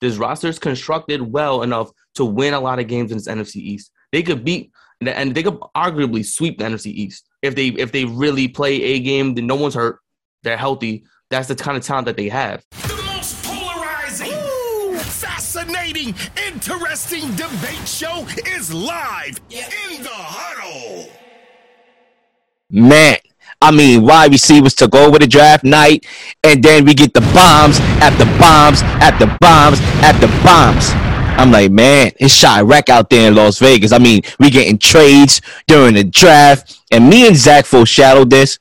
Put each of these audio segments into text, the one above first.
this roster is constructed well enough to win a lot of games in this NFC East. They could beat and they could arguably sweep the NFC East if they if they really play a game. Then no one's hurt. They're healthy. That's the kind of talent that they have. The most polarizing, Ooh, fascinating, interesting debate show is live in the huddle. Man, I mean, wide receivers took over the draft night, and then we get the bombs at the bombs at the bombs at the bombs. I'm like, man, it's Chiraq out there in Las Vegas. I mean, we getting trades during the draft, and me and Zach foreshadowed this.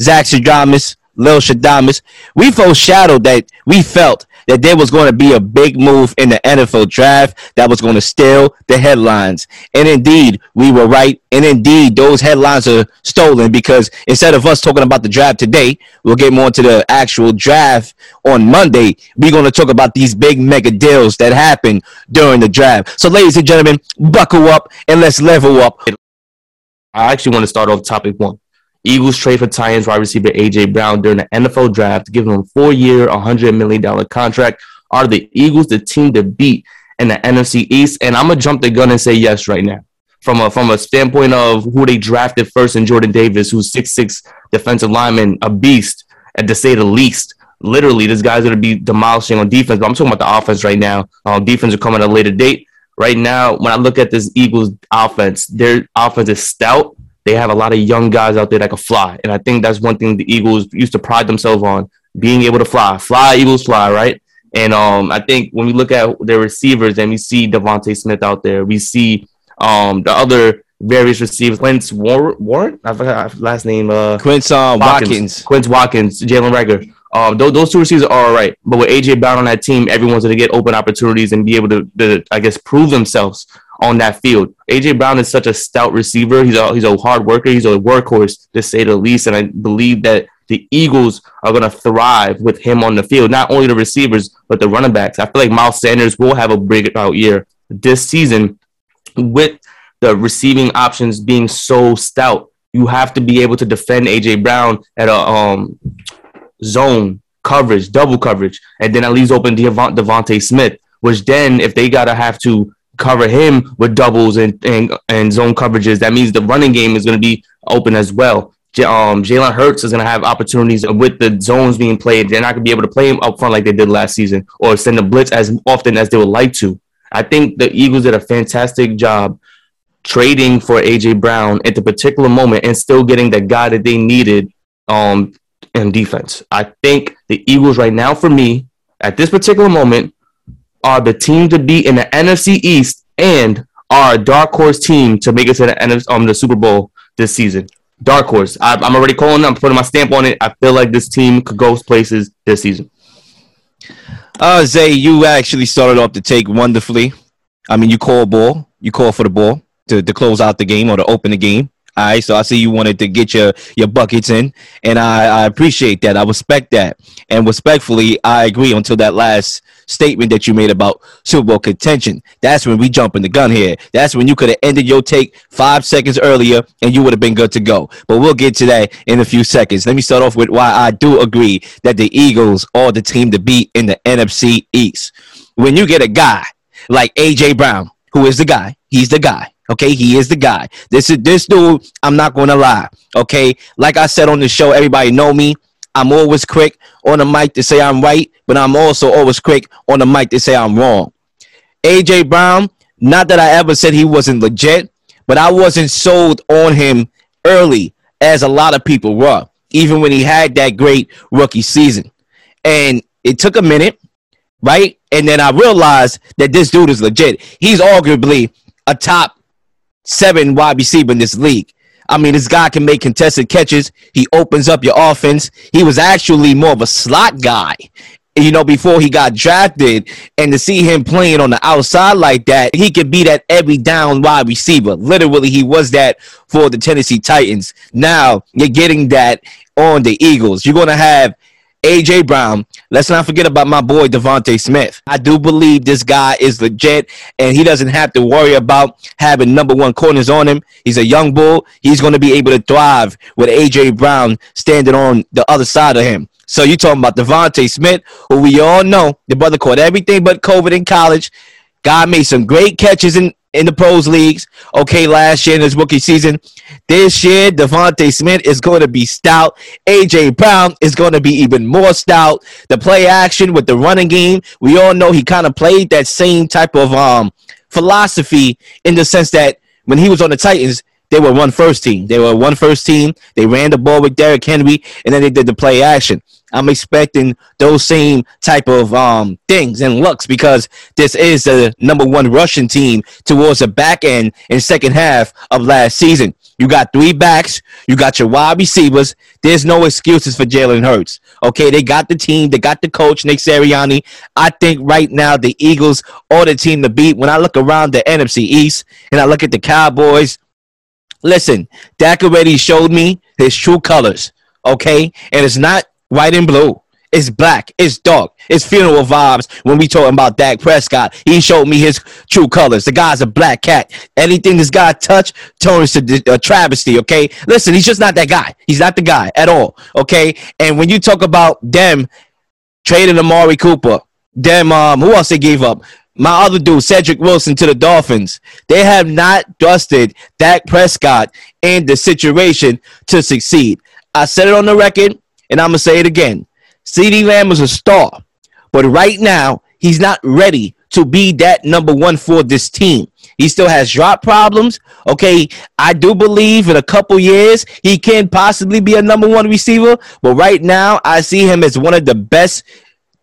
Zach Stradamus, Lil Shadamas, we foreshadowed that we felt that there was going to be a big move in the NFL draft that was going to steal the headlines. And indeed, we were right. And indeed, those headlines are stolen because instead of us talking about the draft today, we'll get more into the actual draft on Monday. We're going to talk about these big mega deals that happened during the draft. So, ladies and gentlemen, buckle up and let's level up. I actually want to start off topic one. Eagles trade for Titans wide receiver AJ Brown during the NFL draft, giving him four-year, $100 million contract. Are the Eagles the team to beat in the NFC East? And I'm gonna jump the gun and say yes right now. From a from a standpoint of who they drafted first in Jordan Davis, who's six six defensive lineman, a beast, and to say the least. Literally, this guy's gonna be demolishing on defense. But I'm talking about the offense right now. Um, defense will come at a later date. Right now, when I look at this Eagles offense, their offense is stout they have a lot of young guys out there that can fly. And I think that's one thing the Eagles used to pride themselves on, being able to fly. Fly, Eagles fly, right? And um, I think when we look at their receivers and we see DeVonta Smith out there, we see um, the other various receivers, Quince War- Warren, I forgot last name. Uh, Quince uh, Watkins. Watkins. Quince Watkins, Jalen Reagor. Um, those, those two receivers are all right, but with AJ Brown on that team, everyone's going to get open opportunities and be able to, to, I guess, prove themselves on that field. AJ Brown is such a stout receiver. He's a he's a hard worker. He's a workhorse to say the least. And I believe that the Eagles are going to thrive with him on the field. Not only the receivers, but the running backs. I feel like Miles Sanders will have a breakout year this season with the receiving options being so stout. You have to be able to defend AJ Brown at a um, zone coverage, double coverage, and then at least open DeVonta Smith. Which then, if they gotta have to cover him with doubles and, and, and zone coverages, that means the running game is going to be open as well. Um, Jalen Hurts is going to have opportunities with the zones being played. They're not going to be able to play him up front like they did last season or send the blitz as often as they would like to. I think the Eagles did a fantastic job trading for AJ Brown at the particular moment and still getting the guy that they needed um, in defense. I think the Eagles right now, for me, at this particular moment, are the team to beat in the NFC East and are a dark horse team to make it to the um, the Super Bowl this season. Dark horse. I, am already calling them, putting my stamp on it. I feel like this team could go places this season. Uh, Zay, you actually started off the take wonderfully. I mean, you call ball, you call for the ball to, to close out the game or to open the game. All right, so I see you wanted to get your your buckets in, and I, I appreciate that. I respect that, and respectfully, I agree until that last statement that you made about Super Bowl contention. That's when we jump in the gun here. That's when you could have ended your take five seconds earlier, and you would have been good to go. But we'll get to that in a few seconds. Let me start off with why I do agree that the Eagles are the team to beat in the NFC East. When you get a guy like AJ Brown, who is the guy, he's the guy Okay, he is the guy. This is this dude. I'm not gonna lie. Okay, like I said on the show, everybody know me. I'm always quick on the mic to say I'm right, but I'm also always quick on the mic to say I'm wrong. AJ Brown, not that I ever said he wasn't legit, but I wasn't sold on him early as a lot of people were, even when he had that great rookie season. And it took a minute, right? And then I realized that this dude is legit. He's arguably a top seven wide receiver in this league. I mean, this guy can make contested catches. He opens up your offense. He was actually more of a slot guy, you know, before he got drafted. And to see him playing on the outside like that, he could be that every down wide receiver. Literally, he was that for the Tennessee Titans. Now you're getting that on the Eagles. You're going to have AJ Brown. Let's not forget about my boy DeVonta Smith. I do believe this guy is legit, and he doesn't have to worry about having number one corners on him. He's a young bull. He's going to be able to thrive with AJ Brown standing on the other side of him. So you talking about DeVonta Smith, who we all know the brother caught everything but COVID in college. Guy made some great catches in in the pros leagues. Okay, last year in his rookie season. This year, DeVonta Smith is going to be stout. AJ Brown is going to be even more stout. The play action with the running game, we all know he kind of played that same type of um philosophy in the sense that when he was on the Titans, they were one first team. They were one first team. They ran the ball with Derrick Henry, and then they did the play action. I'm expecting those same type of um, things and looks because this is the number one rushing team towards the back end and second half of last season. You got three backs. You got your wide receivers. There's no excuses for Jalen Hurts. Okay, they got the team. They got the coach, Nick Sirianni. I think right now the Eagles are the team to beat. When I look around the NFC East and I look at the Cowboys, listen, Dak already showed me his true colors. Okay, and it's not white and blue. It's black. It's dark. It's funeral vibes when we talking about Dak Prescott. He showed me his true colors. The guy's a black cat. Anything this guy touch turns to a travesty. Okay, listen, he's just not that guy. He's not the guy at all. Okay, and when you talk about them trading Amari Cooper, them um, who else they gave up? My other dude, Cedric Wilson, to the Dolphins. They have not dusted Dak Prescott in the situation to succeed. I said it on the record and I'm gonna say it again. CeeDee Lamb is a star, but right now he's not ready to be that number one for this team. He still has drop problems. Okay, I do believe in a couple years he can possibly be a number one receiver, but right now I see him as one of the best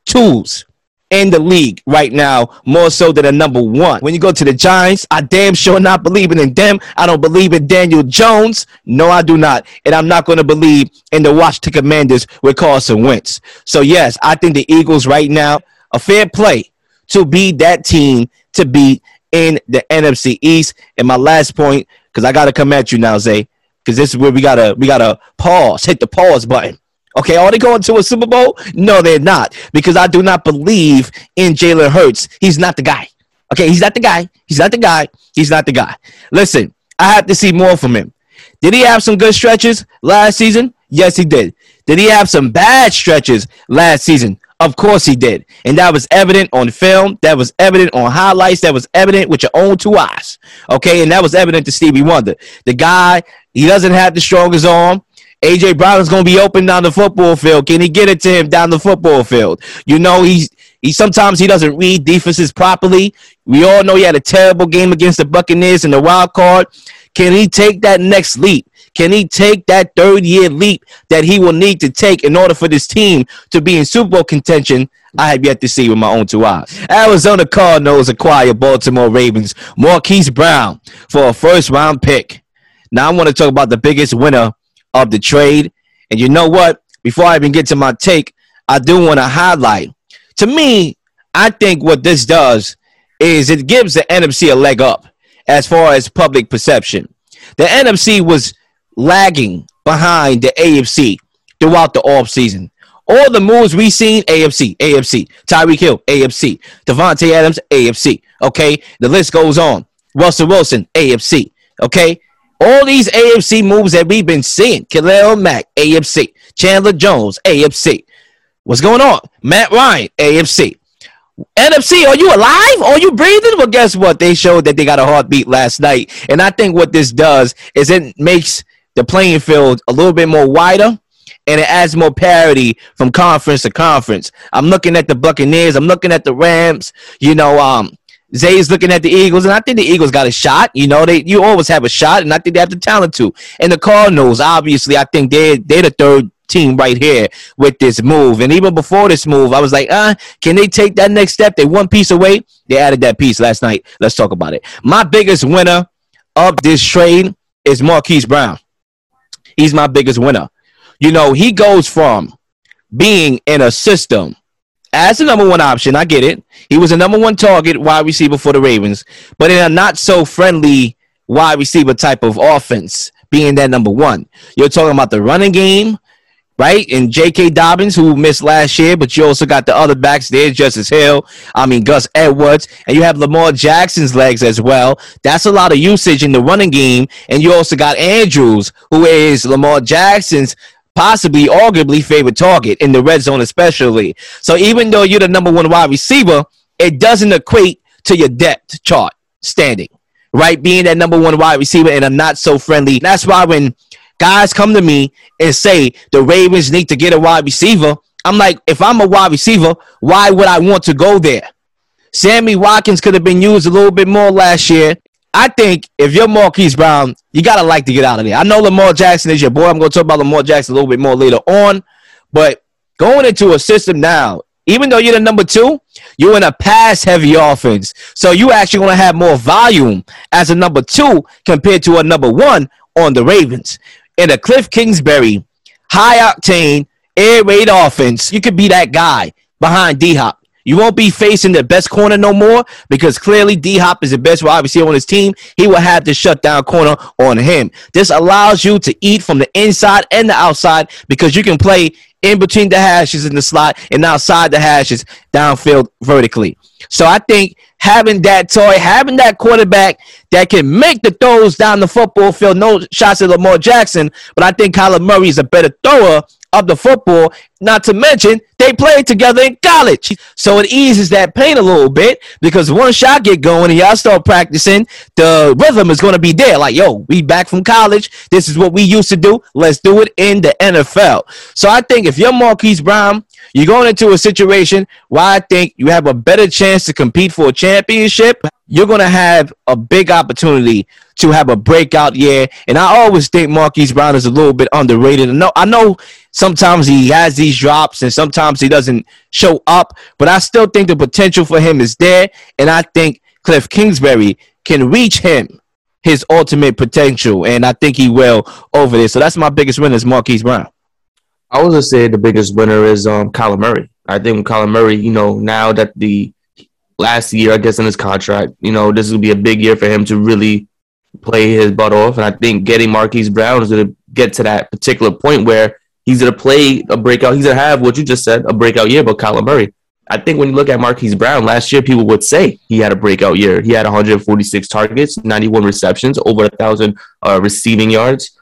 tools in the league right now, more so than a number one. When you go to the Giants, I damn sure not believing in them. I don't believe in Daniel Jones. No, I do not. And I'm not going to believe in the Washington Commanders with Carson Wentz. So, yes, I think the Eagles right now, a fair play to be that team to beat in the NFC East. And my last point, because I got to come at you now, Zay, because this is where we gotta we gotta pause, hit the pause button. Okay, are they going to a Super Bowl? No, they're not because I do not believe in Jalen Hurts. He's not the guy. Okay, he's not the guy. He's not the guy. He's not the guy. Listen, I have to see more from him. Did he have some good stretches last season? Yes, he did. Did he have some bad stretches last season? Of course he did. And that was evident on film. That was evident on highlights. That was evident with your own two eyes. Okay. And that was evident to Stevie Wonder. The guy, he doesn't have the strongest arm. AJ Brown is going to be open down the football field. Can he get it to him down the football field? You know, he's he sometimes he doesn't read defenses properly. We all know he had a terrible game against the Buccaneers in the wild card. Can he take that next leap? Can he take that third year leap that he will need to take in order for this team to be in Super Bowl contention? I have yet to see with my own two eyes. Arizona Cardinals acquire Baltimore Ravens Marquise Brown for a first round pick. Now I want to talk about the biggest winner of the trade. And you know what? Before I even get to my take, I do want to highlight. To me, I think what this does is it gives the NFC a leg up as far as public perception. The NFC was lagging behind the AFC throughout the offseason. All the moves we've seen, AFC, AFC, Tyreek Hill, AFC, Davante Adams, AFC. Okay, the list goes on. Russell Wilson, AFC. Okay, all these AFC moves that we've been seeing, Khalil Mack, AFC, Chandler Jones, AFC. What's going on? Matt Ryan, AFC. NFC, are you alive? Are you breathing? Well, guess what? They showed that they got a heartbeat last night. And I think what this does is it makes the playing field a little bit more wider and it adds more parity from conference to conference. I'm looking at the Buccaneers, I'm looking at the Rams, you know, um, Zay's looking at the Eagles, and I think the Eagles got a shot. You know, they you always have a shot, and I think they have the talent to. And the Cardinals, obviously, I think they they're the third team right here with this move. And even before this move, I was like, uh, can they take that next step? They one piece away. They added that piece last night. Let's talk about it. My biggest winner of this trade is Marquise Brown. He's my biggest winner. You know, he goes from being in a system as the number one option. I get it. He was a number one target wide receiver for the Ravens, but in a not so friendly wide receiver type of offense, being that number one. You're talking about the running game, right? And J.K. Dobbins, who missed last year, but you also got the other backs there, Justice Hill, I mean, Gus Edwards, and you have Lamar Jackson's legs as well. That's a lot of usage in the running game. And you also got Andrews, who is Lamar Jackson's possibly, arguably favorite target in the red zone, especially. So even though you're the number one wide receiver, it doesn't equate to your depth chart standing, right? Being that number one wide receiver and a not so friendly. That's why when guys come to me and say the Ravens need to get a wide receiver, I'm like, if I'm a wide receiver, why would I want to go there? Sammy Watkins could have been used a little bit more last year. I think if you're Marquise Brown, you gotta like to get out of there. I know Lamar Jackson is your boy. I'm gonna talk about Lamar Jackson a little bit more later on, but going into a system now, even though you're the number two, you're in a pass heavy offense. So you actually gonna have more volume as a number two compared to a number one on the Ravens. In a Cliff Kingsbury high octane air raid offense, you could be that guy behind D Hop. You won't be facing the best corner no more because clearly D Hop is the best wide receiver on his team. He will have the shutdown corner on him. This allows you to eat from the inside and the outside because you can play in between the hashes in the slot and outside the hashes downfield vertically. So I think having that toy, having that quarterback that can make the throws down the football field, no shots at Lamar Jackson, but I think Kyler Murray is a better thrower of the football. Not to mention they played together in college, so it eases that pain a little bit because once y'all get going and y'all start practicing, the rhythm is going to be there. Like, yo, we back from college. This is what we used to do. Let's do it in the NFL. So I think if you're Marquise Brown, you're going into a situation where I think you have a better chance to compete for a championship. You're going to have a big opportunity to have a breakout year. And I always think Marquise Brown is a little bit underrated. I know, I know sometimes he has these drops and sometimes he doesn't show up, but I still think the potential for him is there. And I think Cliff Kingsbury can reach him his ultimate potential. And I think he will over there. So that's my biggest winner is Marquise Brown. I would say the biggest winner is um Kyler Murray. I think Kyler Murray, you know, now that the last year, I guess in his contract, you know, this will be a big year for him to really play his butt off. And I think getting Marquise Brown is gonna get to that particular point where he's gonna play a breakout. He's gonna have what you just said, a breakout year, but Kyler Murray. I think when you look at Marquise Brown last year, people would say he had a breakout year. He had 146 targets, 91 receptions, over a thousand uh, receiving yards.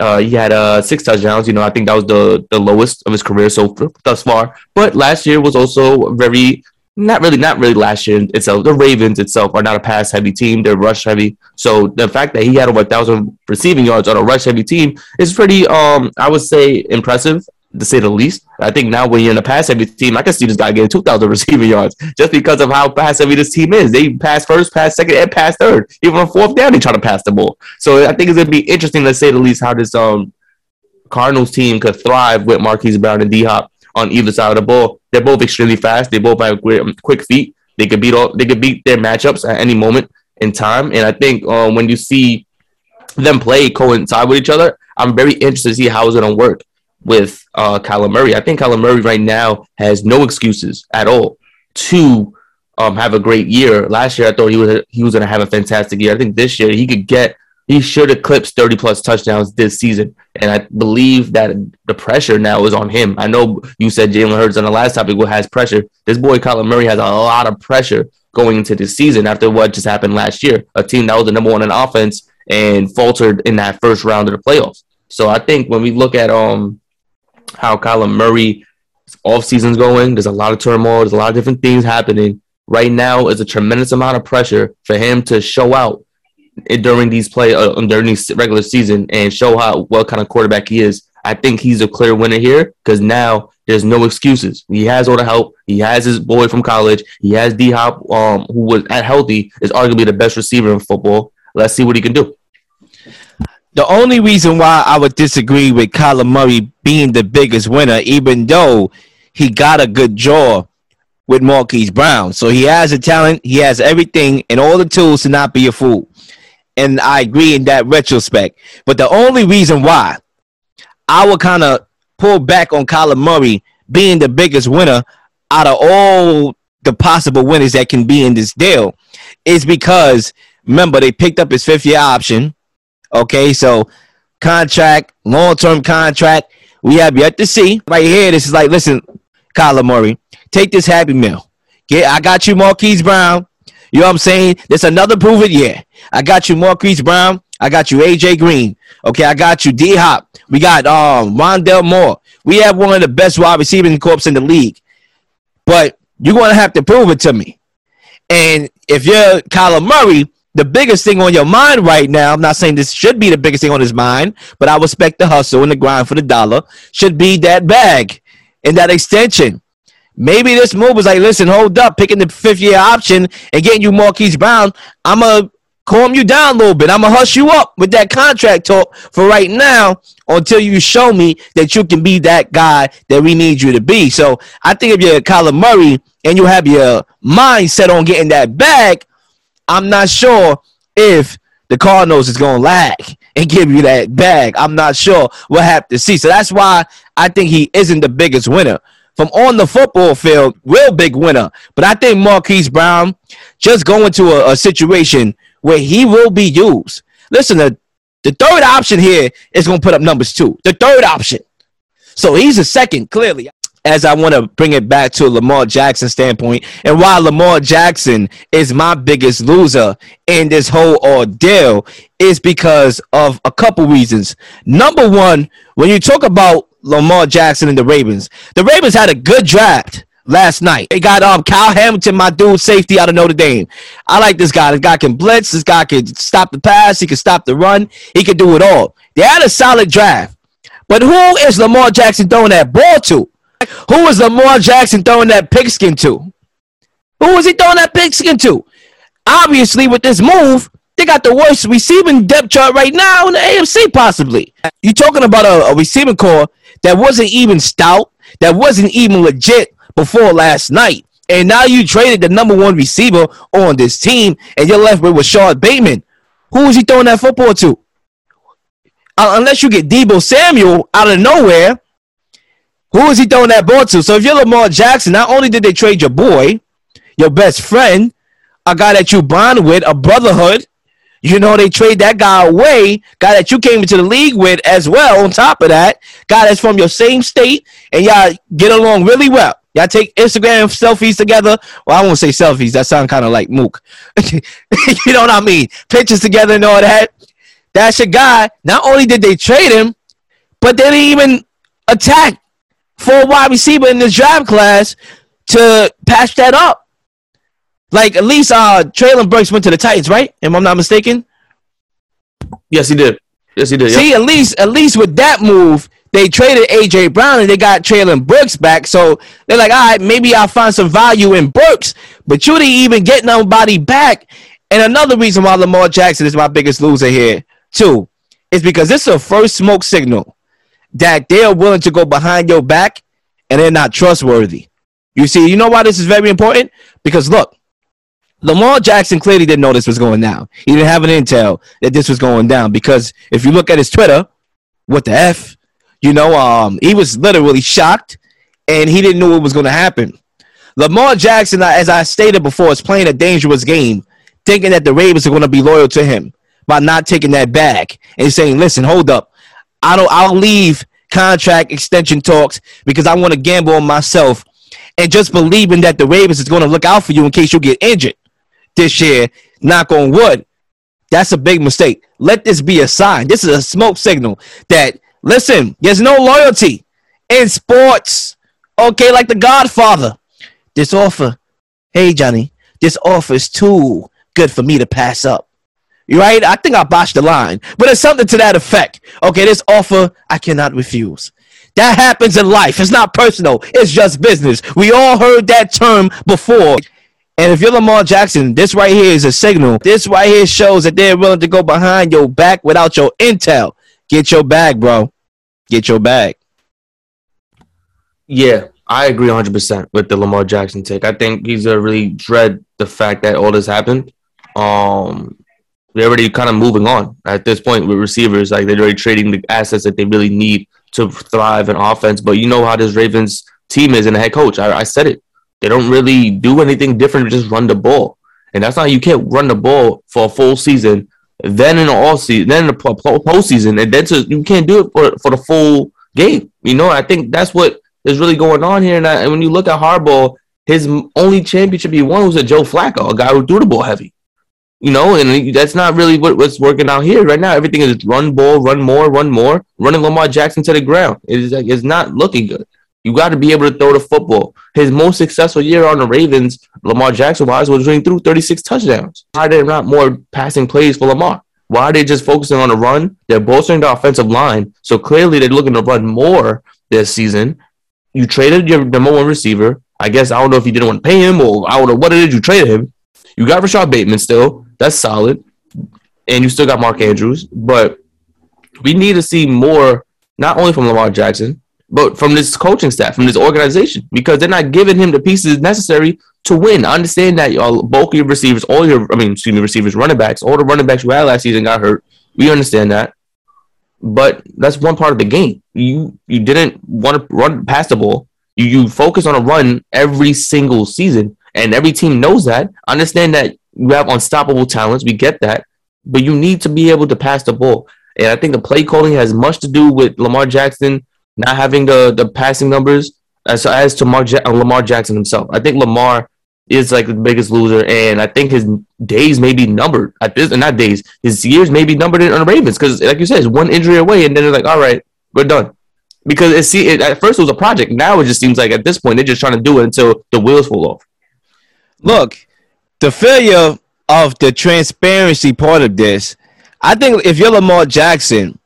Uh, he had uh, six touchdowns. You know, I think that was the, the lowest of his career so thus far. But last year was also very not really not really last year itself. The Ravens itself are not a pass heavy team; they're rush heavy. So the fact that he had over a thousand receiving yards on a rush heavy team is pretty, um, I would say, impressive to say the least. I think now when you're in a pass heavy team, I can see this guy getting 2,000 receiving yards just because of how pass heavy this team is. They pass first, pass second, and pass third. Even on fourth down, they try to pass the ball. So I think it's going to be interesting to say the least how this um Cardinals team could thrive with Marquise Brown and D Hop on either side of the ball. They're both extremely fast. They both have quick, um, feet. They could beat all. They could beat their matchups at any moment in time. And I think um, when you see them play coincide with each other, I'm very interested to see how it's going to work with uh, Kyler Murray. I think Kyler Murray right now has no excuses at all to um, have a great year. Last year, I thought he was he was going to have a fantastic year. I think this year he could get he should eclipse 30 plus touchdowns this season. And I believe that the pressure now is on him. I know you said Jalen Hurts on the last topic what has pressure. This boy Kyler Murray has a lot of pressure going into this season after what just happened last year. A team that was the number one in offense and faltered in that first round of the playoffs. So I think when we look at um how Kyler Murray off season's going. There's a lot of turmoil. There's a lot of different things happening. Right now is a tremendous amount of pressure for him to show out during these play uh, during these regular season and show how what kind of quarterback he is. I think he's a clear winner here because now there's no excuses. He has all the help. He has his boy from college. He has D Hop, um, who was at healthy, is arguably the best receiver in football. Let's see what he can do. The only reason why I would disagree with Kyler Murray being the biggest winner, even though he got a good jaw with Marquise Brown. So he has the talent, he has everything and all the tools to not be a fool. And I agree in that retrospect. But the only reason why I would kind of pull back on Kyler Murray being the biggest winner out of all the possible winners that can be in this deal is because remember they picked up his fifth year option Okay, so contract, long term contract. We have yet to see. Right here, this is like, listen, Kyler Murray, take this happy meal. Get, I got you, Marquise Brown. You know what I'm saying? There's another prove it, yeah. I got you, Marquise Brown. I got you AJ Green. Okay, I got you D Hop. We got um Rondale Moore. We have one of the best wide receiving corps in the league. But you're gonna have to prove it to me. And if you're Kyler Murray, the biggest thing on your mind right now, I'm not saying this should be the biggest thing on his mind, but I respect the hustle and the grind for the dollar, should be that bag and that extension. Maybe this move was like, listen, hold up, picking the fifth year option and getting you Marquise Brown. I'm going to calm you down a little bit. I'm going to hush you up with that contract talk for right now until you show me that you can be that guy that we need you to be. So I think if you're Kyler Murray and you have your mind set on getting that bag, I'm not sure if the Cardinals is going to lag and give you that bag. I'm not sure. We'll have to see. So that's why I think he isn't the biggest winner from on the football field, real big winner. But I think Marquise Brown just going to a, a situation where he will be used. Listen, the, the third option here is going to put up numbers too. The third option. So he's a second, clearly. As I want to bring it back to Lamar Jackson standpoint, and why Lamar Jackson is my biggest loser in this whole ordeal is because of a couple reasons. Number one, when you talk about Lamar Jackson and the Ravens. The Ravens had a good draft last night. They got um Kyle Hamilton, my dude, safety out of Notre Dame. I like this guy. This guy can blitz. This guy can stop the pass. He can stop the run. He can do it all. They had a solid draft. But who is Lamar Jackson throwing that ball to? Who is Lamar Jackson throwing that pigskin to? Who was he throwing that pigskin to? Obviously, with this move, they got the worst receiving depth chart right now in the AFC, possibly. You're talking about a, a receiving corps that wasn't even stout, that wasn't even legit before last night. And now you traded the number one receiver on this team, and you're left with Rashod Bateman. Who is he throwing that football to? Uh, unless you get Deebo Samuel out of nowhere, who is he throwing that ball to? So if you're Lamar Jackson, not only did they trade your boy, your best friend, a guy that you bond with, a brotherhood, you know, they trade that guy away, guy that you came into the league with as well. On top of that, guy that's from your same state, and y'all get along really well. Y'all take Instagram selfies together. Well, I won't say selfies. That sounds kind of like Mook. you know what I mean? Pictures together and all that. That's your guy. Not only did they trade him, but they didn't even attack for a wide receiver in this draft class to patch that up. Like at least uh Treylon Burks went to the Titans, right? Am I not mistaken? Yes, he did. Yes, he did. See, yep. at least at least with that move, they traded AJ Brown and they got Treylon Burks back. So they're like, all right, maybe I'll find some value in Burks, but you didn't even get nobody back. And another reason why Lamar Jackson is my biggest loser here, too, is because this is a first smoke signal that they're willing to go behind your back and they're not trustworthy. You see, you know why this is very important? Because look, Lamar Jackson clearly didn't know this was going down. He didn't have an intel that this was going down because if you look at his Twitter, what the F? You know, um, he was literally shocked and he didn't know what was going to happen. Lamar Jackson, as I stated before, is playing a dangerous game, thinking that the Ravens are going to be loyal to him by not taking that back and saying, listen, hold up. I don't, I'll leave contract extension talks because I want to gamble on myself and just believing that the Ravens is going to look out for you in case you get injured this year, knock on wood, that's a big mistake. Let this be a sign. This is a smoke signal that, listen, there's no loyalty in sports. Okay, like the Godfather. This offer, hey, Johnny, this offer is too good for me to pass up. Right? I think I botched the line, but it's something to that effect. Okay, this offer I cannot refuse. That happens in life. It's not personal. It's just business. We all heard that term before. And if you're Lamar Jackson, this right here is a signal. This right here shows that they're willing to go behind your back without your intel. Get your bag, bro. Get your bag. Yeah, I agree 100% with the Lamar Jackson take. I think he's a really dread the fact that all this happened. Um, they're already kind of moving on at this point with receivers. Like they're already trading the assets that they really need to thrive in offense. But you know how this Ravens team is and the head coach. I, I said it. They don't really do anything different. Just run the ball, and that's not you can't run the ball for a full season, then in the all season, then in the postseason, and then to, you can't do it for for the full game. You know, I think that's what is really going on here. And, I, and when you look at Harbaugh, his only championship he won was a Joe Flacco, a guy who threw the ball heavy. You know, and that's not really what, what's working out here right now. Everything is run ball, run more, run more, running Lamar Jackson to the ground. It is it's not looking good. You got to be able to throw the football. His most successful year on the Ravens, Lamar Jackson wise, was running through 36 touchdowns. Why are there not more passing plays for Lamar? Why are they just focusing on the run? They're bolstering the offensive line. So clearly they're looking to run more this season. You traded your number one receiver. I guess I don't know if you didn't want to pay him or I don't know what it is you traded him. You got Rashod Bateman still. That's solid. And you still got Mark Andrews. But we need to see more, not only from Lamar Jackson, but from this coaching staff, from this organization, because they're not giving him the pieces necessary to win. I understand that y'all, both your receivers, all your, I mean, excuse me, receivers, running backs, all the running backs you had last season got hurt. We understand that, but that's one part of the game. You you didn't want to run past the ball. You you focus on a run every single season, and every team knows that. understand that you have unstoppable talents. We get that, but you need to be able to pass the ball. And I think the play calling has much to do with Lamar Jackson not having the the passing numbers uh, as as to Mark ja- uh, Lamar Jackson himself. I think Lamar is like the biggest loser, and I think his days may be numbered at this, not days, his years may be numbered in the Ravens because, like you said, it's one injury away, and then they're like, all right, we're done. Because it see, it, at first it was a project. Now it just seems like at this point they're just trying to do it until the wheels fall off. Look, the failure of the transparency part of this, I think if you're Lamar Jackson,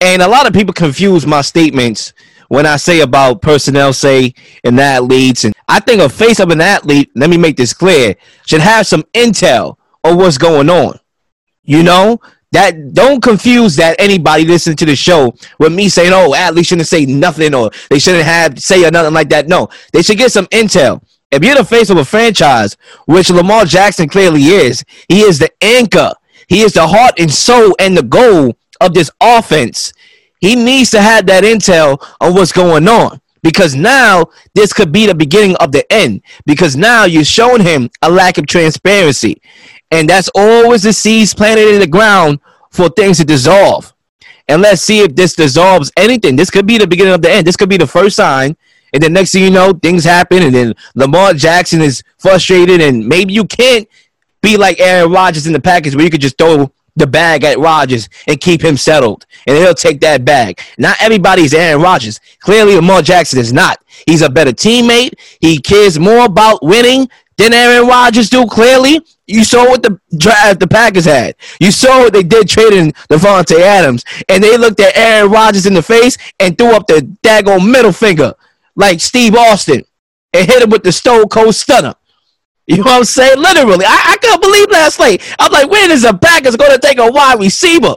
and a lot of people confuse my statements when I say about personnel, say, and athletes. And I think a face of an athlete, let me make this clear, should have some intel on what's going on. You know, that don't confuse that anybody listening to the show with me saying, oh, athletes shouldn't say nothing or they shouldn't have say or nothing like that. No, they should get some intel. If you're the face of a franchise, which Lamar Jackson clearly is, he is the anchor. He is the heart and soul and the goal of this offense. He needs to have that intel on what's going on because now this could be the beginning of the end because now you're showing him a lack of transparency. And that's always the seeds planted in the ground for things to dissolve. And let's see if this dissolves anything. This could be the beginning of the end. This could be the first sign. And then next thing you know, things happen. And then Lamar Jackson is frustrated. And maybe you can't be like Aaron Rodgers in the package where you could just throw the bag at Rodgers and keep him settled, and he'll take that bag. Not everybody's Aaron Rodgers. Clearly, Lamar Jackson is not. He's a better teammate. He cares more about winning than Aaron Rodgers do. Clearly, you saw what the draft the Packers had. You saw what they did trading Davante Adams, and they looked at Aaron Rodgers in the face and threw up the daggone middle finger like Steve Austin and hit him with the Stone Cold Stunner. You know what I'm saying? Literally. I, I couldn't believe last night. I'm like, when is the Packers going to take a wide receiver?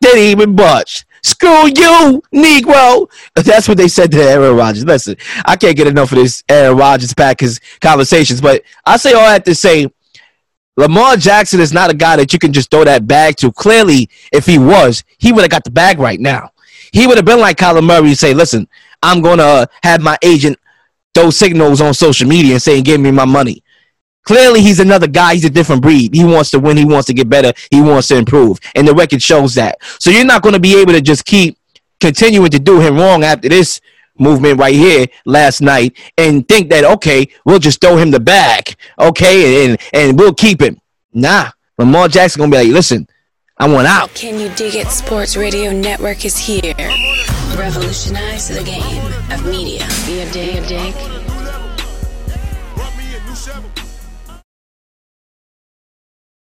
Didn't even budge. Screw you, Negro. That's what they said to Aaron Rodgers. Listen, I can't get enough of this Aaron Rodgers Packers conversations, but I say all that to say Lamar Jackson is not a guy that you can just throw that bag to. Clearly, if he was, he would have got the bag right now. He would have been like Kyler Murray and say, listen, I'm to have my agent throw signals on social media and saying, give me my money. Clearly, he's another guy. He's a different breed. He wants to win. He wants to get better. He wants to improve. And the record shows that. So you're not going to be able to just keep continuing to do him wrong after this movement right here last night and think that, okay, we'll just throw him the bag. Okay. And, and we'll keep him. Nah. Lamar Jackson to be like, listen, I want out. Can You Dig It Sports Radio Network is here. Revolutionize the game of media. Be a dig, a dig